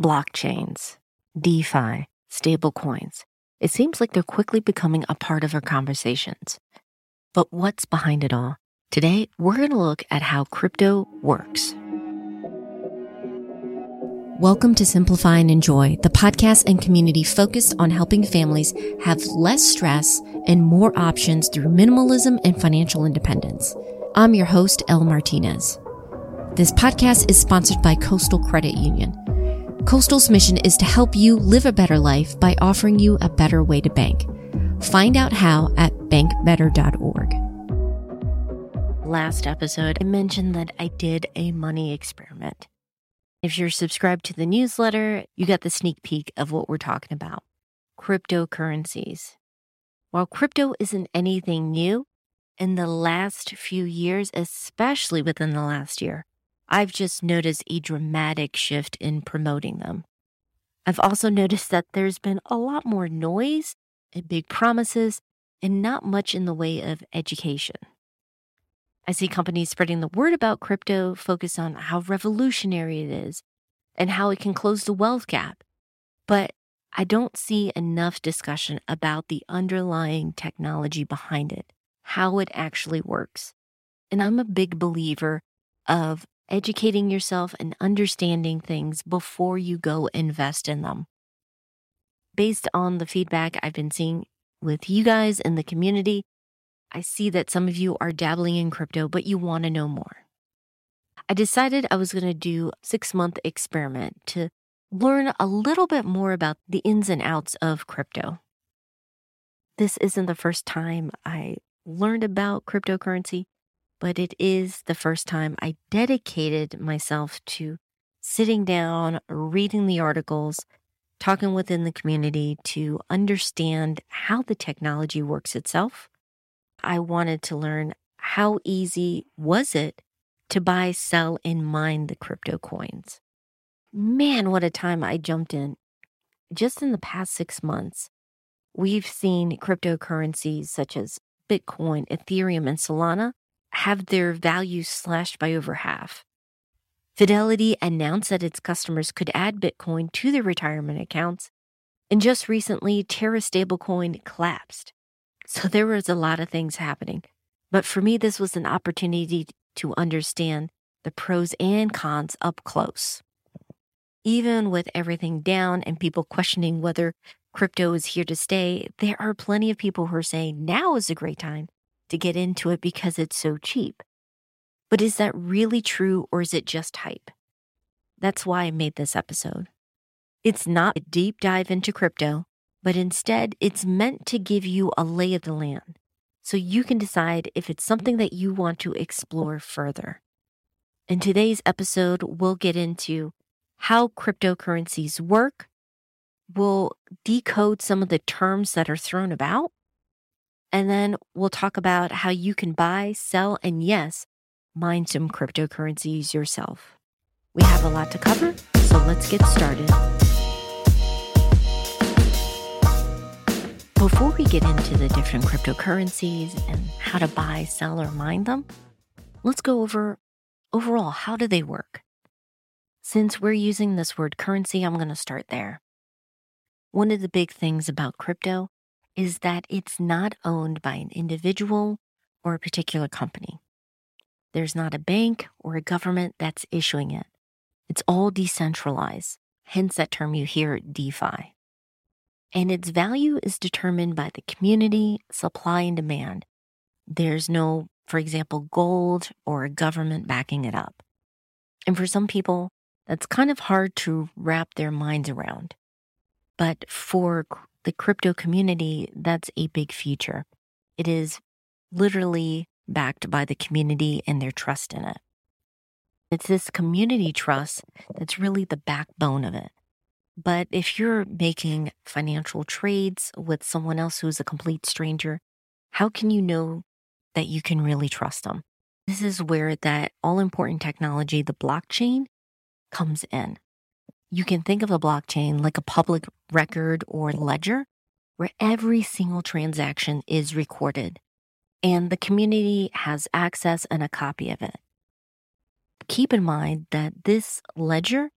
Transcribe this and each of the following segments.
blockchains, DeFi, stablecoins. It seems like they're quickly becoming a part of our conversations. But what's behind it all? Today, we're going to look at how crypto works. Welcome to Simplify and Enjoy, the podcast and community focused on helping families have less stress and more options through minimalism and financial independence. I'm your host, Elle Martinez. This podcast is sponsored by Coastal Credit Union. Coastal's mission is to help you live a better life by offering you a better way to bank. Find out how at bankbetter.org. Last episode, I mentioned that I did a money experiment. If you're subscribed to the newsletter, you got the sneak peek of what we're talking about cryptocurrencies. While crypto isn't anything new, in the last few years, especially within the last year, I've just noticed a dramatic shift in promoting them. I've also noticed that there's been a lot more noise and big promises and not much in the way of education. I see companies spreading the word about crypto focus on how revolutionary it is and how it can close the wealth gap. But I don't see enough discussion about the underlying technology behind it, how it actually works. And I'm a big believer of educating yourself and understanding things before you go invest in them. Based on the feedback I've been seeing with you guys in the community, I see that some of you are dabbling in crypto, but you want to know more. I decided I was going to do a six month experiment to learn a little bit more about the ins and outs of crypto. This isn't the first time I learned about cryptocurrency but it is the first time I dedicated myself to sitting down, reading the articles, talking within the community to understand how the technology works itself. I wanted to learn how easy was it to buy, sell, and mine the crypto coins. Man, what a time I jumped in. Just in the past six months, we've seen cryptocurrencies such as Bitcoin, Ethereum, and Solana have their value slashed by over half. Fidelity announced that its customers could add Bitcoin to their retirement accounts, and just recently, Terra stablecoin collapsed. So there was a lot of things happening. But for me, this was an opportunity to understand the pros and cons up close. Even with everything down and people questioning whether crypto is here to stay, there are plenty of people who are saying now is a great time to get into it because it's so cheap. But is that really true or is it just hype? That's why I made this episode. It's not a deep dive into crypto, but instead it's meant to give you a lay of the land so you can decide if it's something that you want to explore further. In today's episode, we'll get into how cryptocurrencies work. We'll decode some of the terms that are thrown about and then we'll talk about how you can buy, sell, and yes, mine some cryptocurrencies yourself. We have a lot to cover, so let's get started. Before we get into the different cryptocurrencies and how to buy, sell, or mine them, let's go over overall how do they work? Since we're using this word currency, I'm going to start there. One of the big things about crypto is that it's not owned by an individual or a particular company. There's not a bank or a government that's issuing it. It's all decentralized, hence that term you hear, DeFi. And its value is determined by the community, supply, and demand. There's no, for example, gold or a government backing it up. And for some people, that's kind of hard to wrap their minds around. But for the crypto community, that's a big feature. It is literally backed by the community and their trust in it. It's this community trust that's really the backbone of it. But if you're making financial trades with someone else who's a complete stranger, how can you know that you can really trust them? This is where that all important technology, the blockchain, comes in you can think of a blockchain like a public record or ledger where every single transaction is recorded and the community has access and a copy of it. Keep in mind that this ledger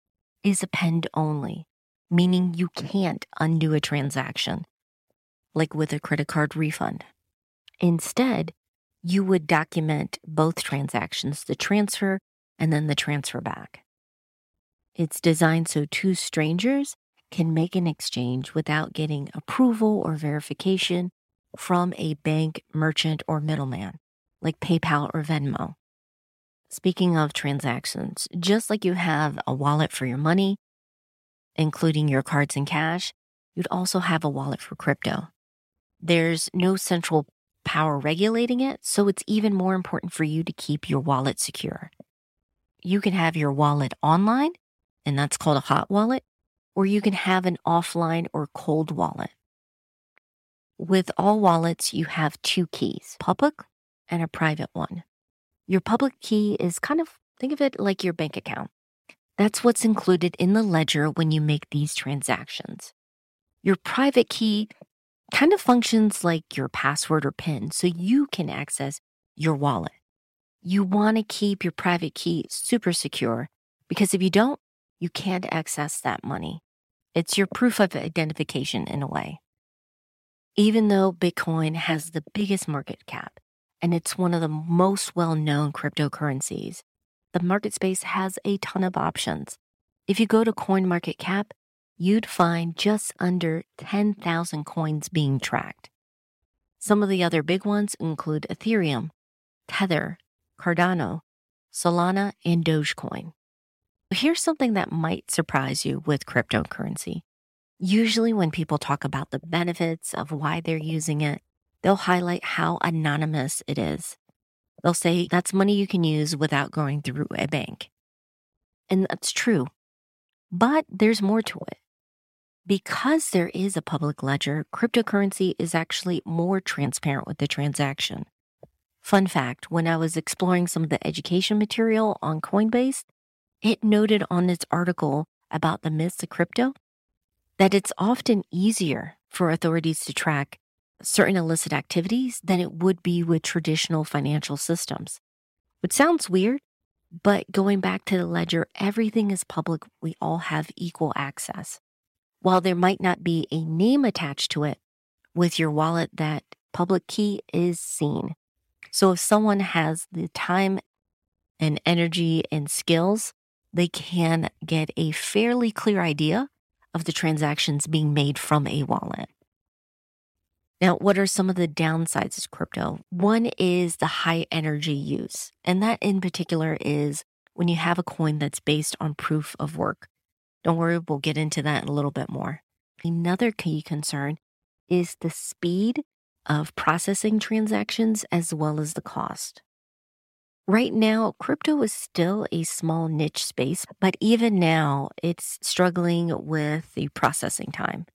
is append only, meaning you can't undo a transaction, like with a credit card refund. Instead, you would document both transactions, the transfer and then the transfer back. It's designed so two strangers can make an exchange without getting approval or verification from a bank, merchant, or middleman, like PayPal or Venmo. Speaking of transactions, just like you have a wallet for your money, including your cards and cash, you'd also have a wallet for crypto. There's no central power regulating it, so it's even more important for you to keep your wallet secure. You can have your wallet online, and that's called a hot wallet, or you can have an offline or cold wallet. With all wallets, you have two keys, public and a private one. Your public key is kind of, think of it like your bank account. That's what's included in the ledger when you make these transactions. Your private key kind of functions like your password or PIN, so you can access your wallet. You want to keep your private key super secure because if you don't, you can't access that money. It's your proof of identification in a way. Even though Bitcoin has the biggest market cap and it's one of the most well known cryptocurrencies, the market space has a ton of options. If you go to CoinMarketCap, you'd find just under 10,000 coins being tracked. Some of the other big ones include Ethereum, Tether, Cardano, Solana, and Dogecoin. Here's something that might surprise you with cryptocurrency. Usually, when people talk about the benefits of why they're using it, they'll highlight how anonymous it is. They'll say that's money you can use without going through a bank. And that's true. But there's more to it. Because there is a public ledger, cryptocurrency is actually more transparent with the transaction. Fun fact when I was exploring some of the education material on Coinbase, it noted on its article about the myths of crypto that it's often easier for authorities to track certain illicit activities than it would be with traditional financial systems. Which sounds weird, but going back to the ledger, everything is public. We all have equal access while there might not be a name attached to it, with your wallet, that public key is seen. So if someone has the time and energy and skills, they can get a fairly clear idea of the transactions being made from a wallet. Now, what are some of the downsides of crypto? One is the high energy use. And that in particular is when you have a coin that's based on proof of work. Don't worry, we'll get into that in a little bit more. Another key concern is the speed of processing transactions as well as the cost. Right now, crypto is still a small niche space, but even now it's struggling with the processing time.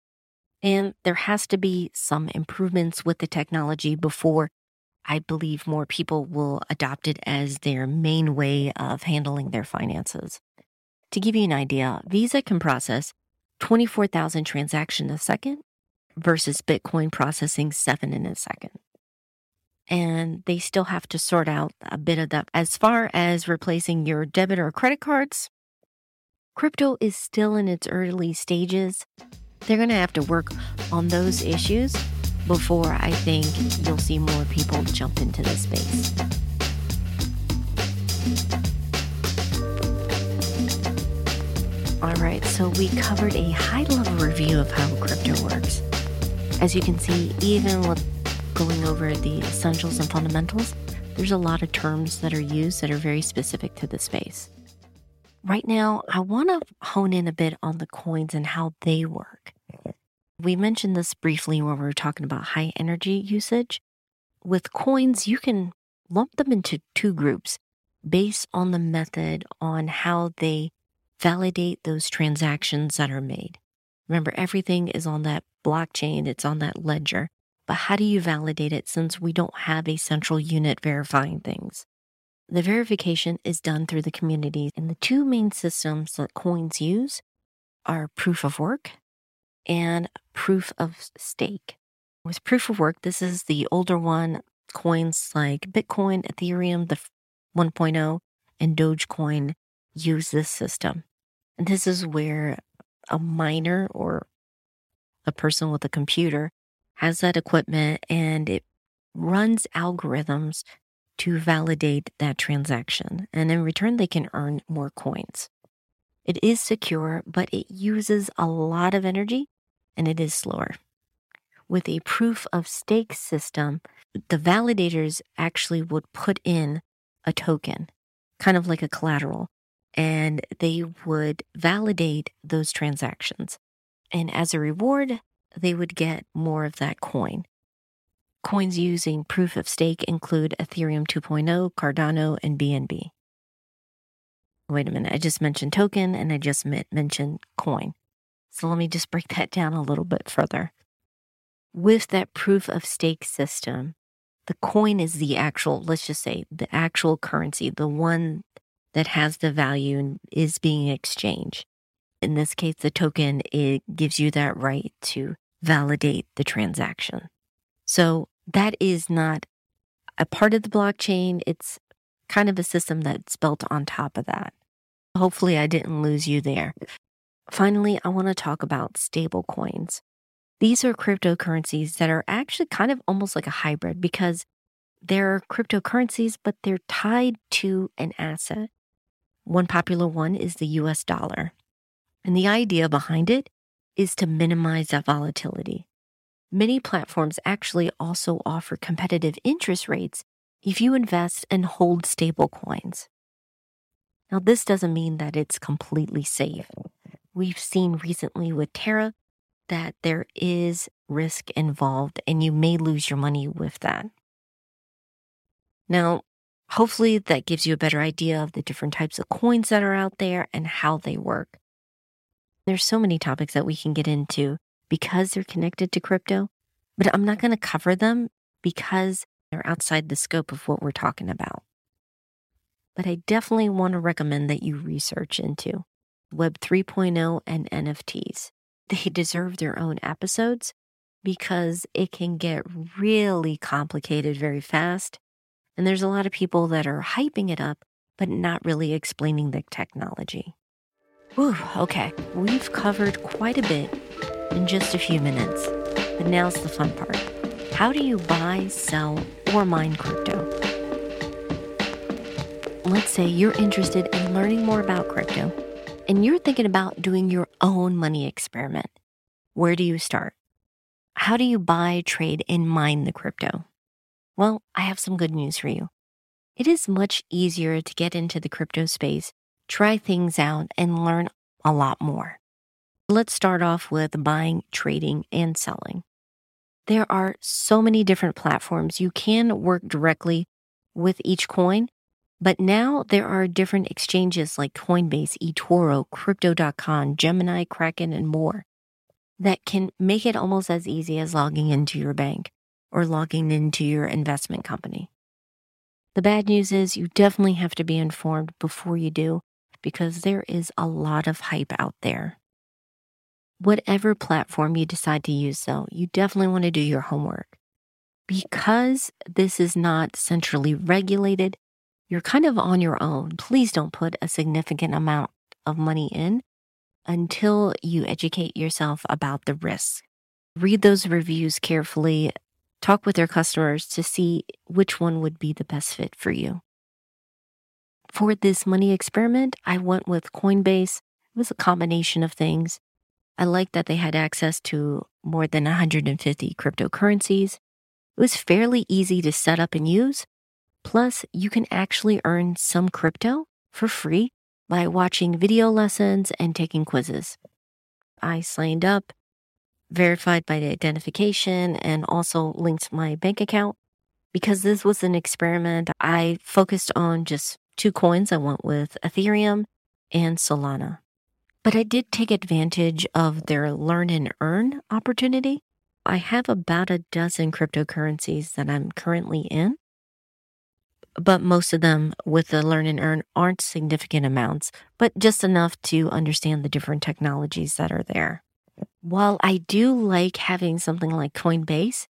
And there has to be some improvements with the technology before I believe more people will adopt it as their main way of handling their finances. To give you an idea, Visa can process 24,000 transactions a second versus Bitcoin processing seven in a second. And they still have to sort out a bit of that. As far as replacing your debit or credit cards, crypto is still in its early stages. They're going to have to work on those issues before I think you'll see more people jump into this space. All right, so we covered a high level review of how crypto works. As you can see, even with going over the essentials and fundamentals, there's a lot of terms that are used that are very specific to the space. Right now, I want to hone in a bit on the coins and how they work. We mentioned this briefly when we were talking about high energy usage. With coins, you can lump them into two groups based on the method on how they validate those transactions that are made. Remember, everything is on that blockchain, it's on that ledger. But how do you validate it since we don't have a central unit verifying things? The verification is done through the community, and the two main systems that coins use are proof of work and proof of stake. With proof of work, this is the older one, coins like Bitcoin, Ethereum, the 1.0, and Dogecoin use this system. And this is where a miner or a person with a computer has that equipment and it runs algorithms to validate that transaction. And in return, they can earn more coins. It is secure, but it uses a lot of energy and it is slower. With a proof of stake system, the validators actually would put in a token, kind of like a collateral, and they would validate those transactions. And as a reward, they would get more of that coin. Coins using proof of stake include Ethereum 2.0, Cardano, and BNB. Wait a minute, I just mentioned token and I just mentioned coin. So let me just break that down a little bit further. With that proof of stake system, the coin is the actual, let's just say, the actual currency, the one that has the value and is being exchanged. In this case, the token, it gives you that right to validate the transaction. So that is not a part of the blockchain. It's kind of a system that's built on top of that. Hopefully, I didn't lose you there. Finally, I want to talk about stable coins. These are cryptocurrencies that are actually kind of almost like a hybrid because they're cryptocurrencies, but they're tied to an asset. One popular one is the US dollar. And the idea behind it is to minimize that volatility. Many platforms actually also offer competitive interest rates if you invest and hold stable coins. Now, this doesn't mean that it's completely safe. We've seen recently with Terra that there is risk involved and you may lose your money with that. Now, hopefully that gives you a better idea of the different types of coins that are out there and how they work. There's so many topics that we can get into because they're connected to crypto, but I'm not going to cover them because they're outside the scope of what we're talking about. But I definitely want to recommend that you research into Web 3.0 and NFTs. They deserve their own episodes because it can get really complicated very fast. And there's a lot of people that are hyping it up, but not really explaining the technology. Whew, okay, we've covered quite a bit in just a few minutes. But now's the fun part. How do you buy, sell, or mine crypto? Let's say you're interested in learning more about crypto and you're thinking about doing your own money experiment. Where do you start? How do you buy, trade, and mine the crypto? Well, I have some good news for you. It is much easier to get into the crypto space, try things out, and learn a lot more. Let's start off with buying, trading, and selling. There are so many different platforms. You can work directly with each coin, but now there are different exchanges like Coinbase, eToro, Crypto.com, Gemini, Kraken, and more that can make it almost as easy as logging into your bank or logging into your investment company. The bad news is you definitely have to be informed before you do because there is a lot of hype out there. Whatever platform you decide to use, though, you definitely want to do your homework. Because this is not centrally regulated, you're kind of on your own. Please don't put a significant amount of money in until you educate yourself about the risks. Read those reviews carefully, talk with their customers to see which one would be the best fit for you. For this money experiment, I went with Coinbase. It was a combination of things. I liked that they had access to more than 150 cryptocurrencies. It was fairly easy to set up and use. Plus, you can actually earn some crypto for free by watching video lessons and taking quizzes. I signed up, verified my identification, and also linked my bank account. Because this was an experiment, I focused on just two coins. I went with Ethereum and Solana. But I did take advantage of their learn and earn opportunity. I have about a dozen cryptocurrencies that I'm currently in, but most of them with the learn and earn aren't significant amounts, but just enough to understand the different technologies that are there. While I do like having something like Coinbase,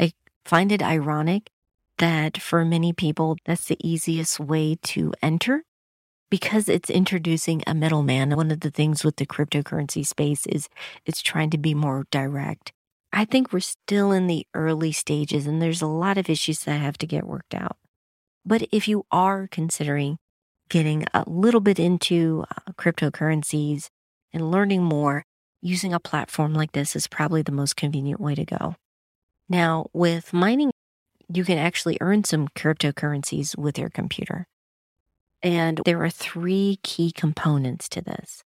I find it ironic that for many people, that's the easiest way to enter because it's introducing a middleman. One of the things with the cryptocurrency space is it's trying to be more direct. I think we're still in the early stages and there's a lot of issues that have to get worked out. But if you are considering getting a little bit into uh, cryptocurrencies and learning more, using a platform like this is probably the most convenient way to go. Now, with mining, you can actually earn some cryptocurrencies with your computer. And there are three key components to this.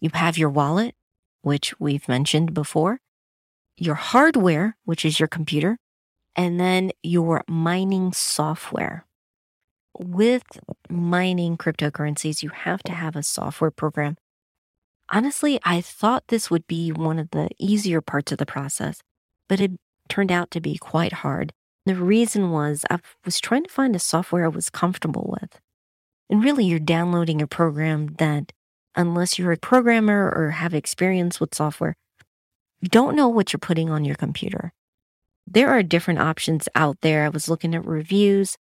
You have your wallet, which we've mentioned before, your hardware, which is your computer, and then your mining software. With mining cryptocurrencies, you have to have a software program. Honestly, I thought this would be one of the easier parts of the process, but it turned out to be quite hard. The reason was I was trying to find a software I was comfortable with. And really, you're downloading a program that, unless you're a programmer or have experience with software, you don't know what you're putting on your computer. There are different options out there. I was looking at reviews.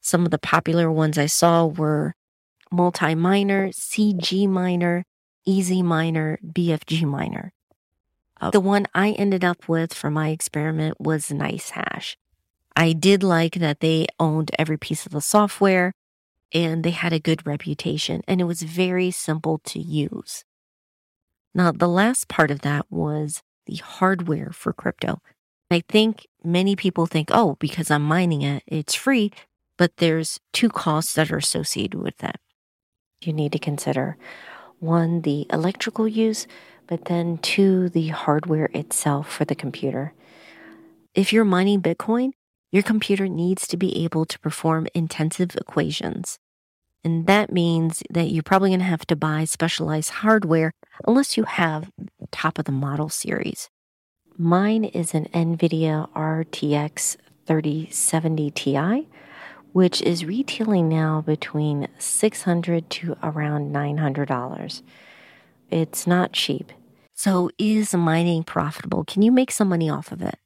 Some of the popular ones I saw were multi miner, CG miner, easy miner, BFG miner. Uh, the one I ended up with for my experiment was NiceHash. I did like that they owned every piece of the software and they had a good reputation and it was very simple to use. Now, the last part of that was the hardware for crypto. I think many people think, oh, because I'm mining it, it's free, but there's two costs that are associated with that. You need to consider one, the electrical use, but then two, the hardware itself for the computer. If you're mining Bitcoin, your computer needs to be able to perform intensive equations. And that means that you're probably going to have to buy specialized hardware unless you have top of the model series. Mine is an NVIDIA RTX 3070 Ti, which is retailing now between 600 to around $900. It's not cheap. So, is mining profitable? Can you make some money off of it?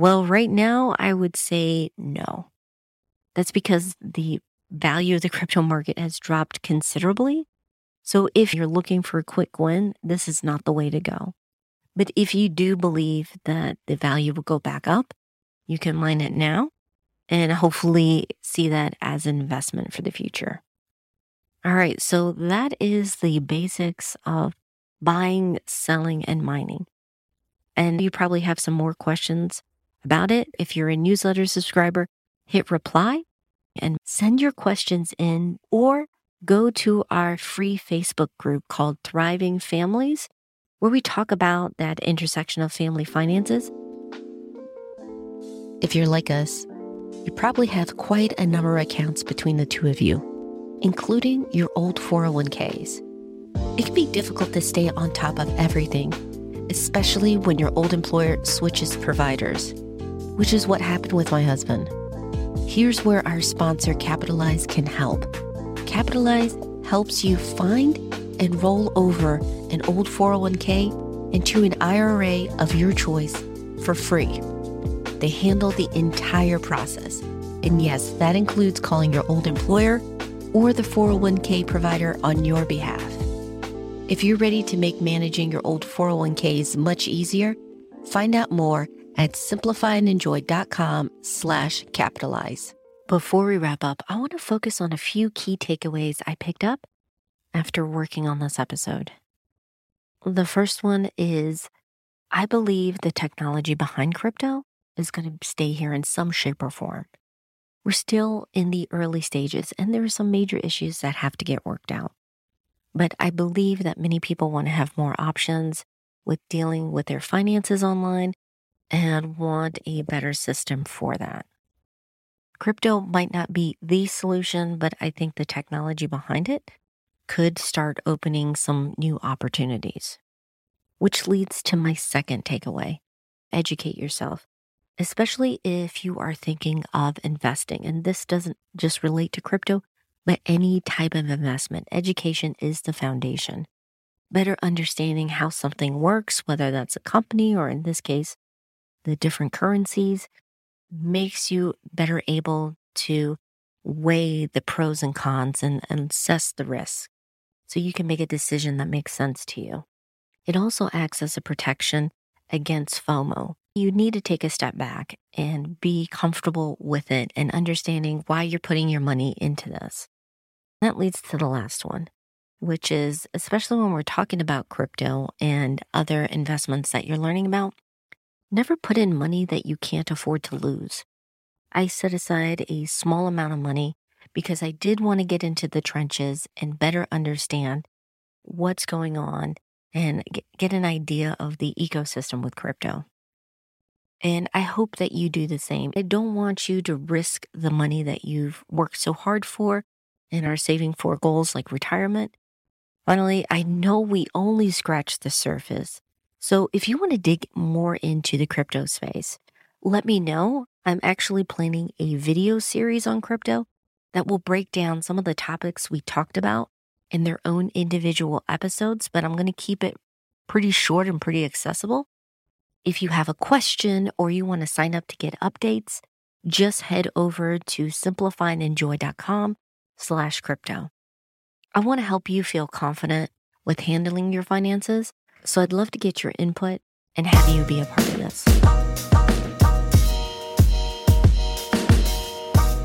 Well, right now, I would say no. That's because the value of the crypto market has dropped considerably. So if you're looking for a quick win, this is not the way to go. But if you do believe that the value will go back up, you can mine it now and hopefully see that as an investment for the future. All right, so that is the basics of buying, selling, and mining. And you probably have some more questions about it, if you're a newsletter subscriber, hit reply and send your questions in or go to our free Facebook group called Thriving Families, where we talk about that intersection of family finances. If you're like us, you probably have quite a number of accounts between the two of you, including your old 401ks. It can be difficult to stay on top of everything, especially when your old employer switches providers which is what happened with my husband. Here's where our sponsor, Capitalize, can help. Capitalize helps you find and roll over an old 401k into an IRA of your choice for free. They handle the entire process. And yes, that includes calling your old employer or the 401k provider on your behalf. If you're ready to make managing your old 401ks much easier, find out more at simplifyandenjoy.com slash capitalize. Before we wrap up, I want to focus on a few key takeaways I picked up after working on this episode. The first one is I believe the technology behind crypto is going to stay here in some shape or form. We're still in the early stages, and there are some major issues that have to get worked out. But I believe that many people want to have more options with dealing with their finances online and want a better system for that. Crypto might not be the solution, but I think the technology behind it could start opening some new opportunities. Which leads to my second takeaway educate yourself, especially if you are thinking of investing. And this doesn't just relate to crypto, but any type of investment. Education is the foundation. Better understanding how something works, whether that's a company or in this case, the different currencies makes you better able to weigh the pros and cons and, and assess the risk so you can make a decision that makes sense to you. It also acts as a protection against FOMO. You need to take a step back and be comfortable with it and understanding why you're putting your money into this. That leads to the last one, which is especially when we're talking about crypto and other investments that you're learning about, never put in money that you can't afford to lose. I set aside a small amount of money because I did want to get into the trenches and better understand what's going on and get an idea of the ecosystem with crypto. And I hope that you do the same. I don't want you to risk the money that you've worked so hard for and are saving for goals like retirement. Finally, I know we only scratched the surface. So if you want to dig more into the crypto space, let me know. I'm actually planning a video series on crypto that will break down some of the topics we talked about in their own individual episodes, but I'm going to keep it pretty short and pretty accessible. If you have a question or you want to sign up to get updates, just head over to simplifyandenjoy.com slash crypto. I want to help you feel confident with handling your finances, so I'd love to get your input and have you be a part of this.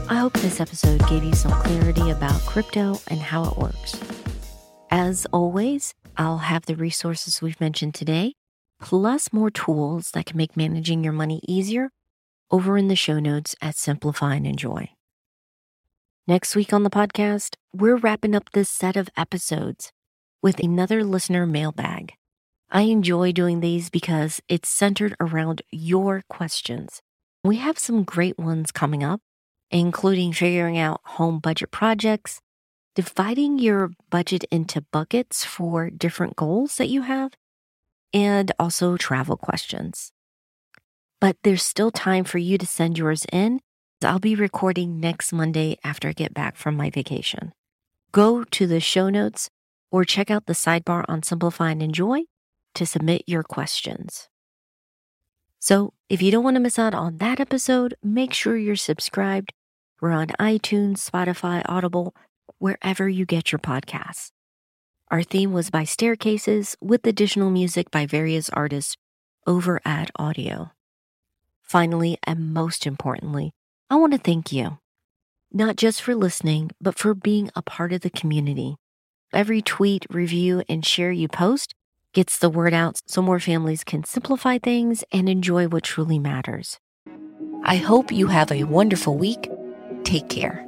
I hope this episode gave you some clarity about crypto and how it works. As always, I'll have the resources we've mentioned today, plus more tools that can make managing your money easier over in the show notes at Simplify and Enjoy. Next week on the podcast, we're wrapping up this set of episodes with another listener mailbag. I enjoy doing these because it's centered around your questions. We have some great ones coming up, including figuring out home budget projects, dividing your budget into buckets for different goals that you have, and also travel questions. But there's still time for you to send yours in. I'll be recording next Monday after I get back from my vacation. Go to the show notes or check out the sidebar on Simplify and Enjoy to submit your questions. So, if you don't want to miss out on that episode, make sure you're subscribed. We're on iTunes, Spotify, Audible, wherever you get your podcasts. Our theme was by Staircases with additional music by various artists over at Audio. Finally, and most importantly, I want to thank you, not just for listening, but for being a part of the community. Every tweet, review, and share you post gets the word out so more families can simplify things and enjoy what truly matters. I hope you have a wonderful week. Take care.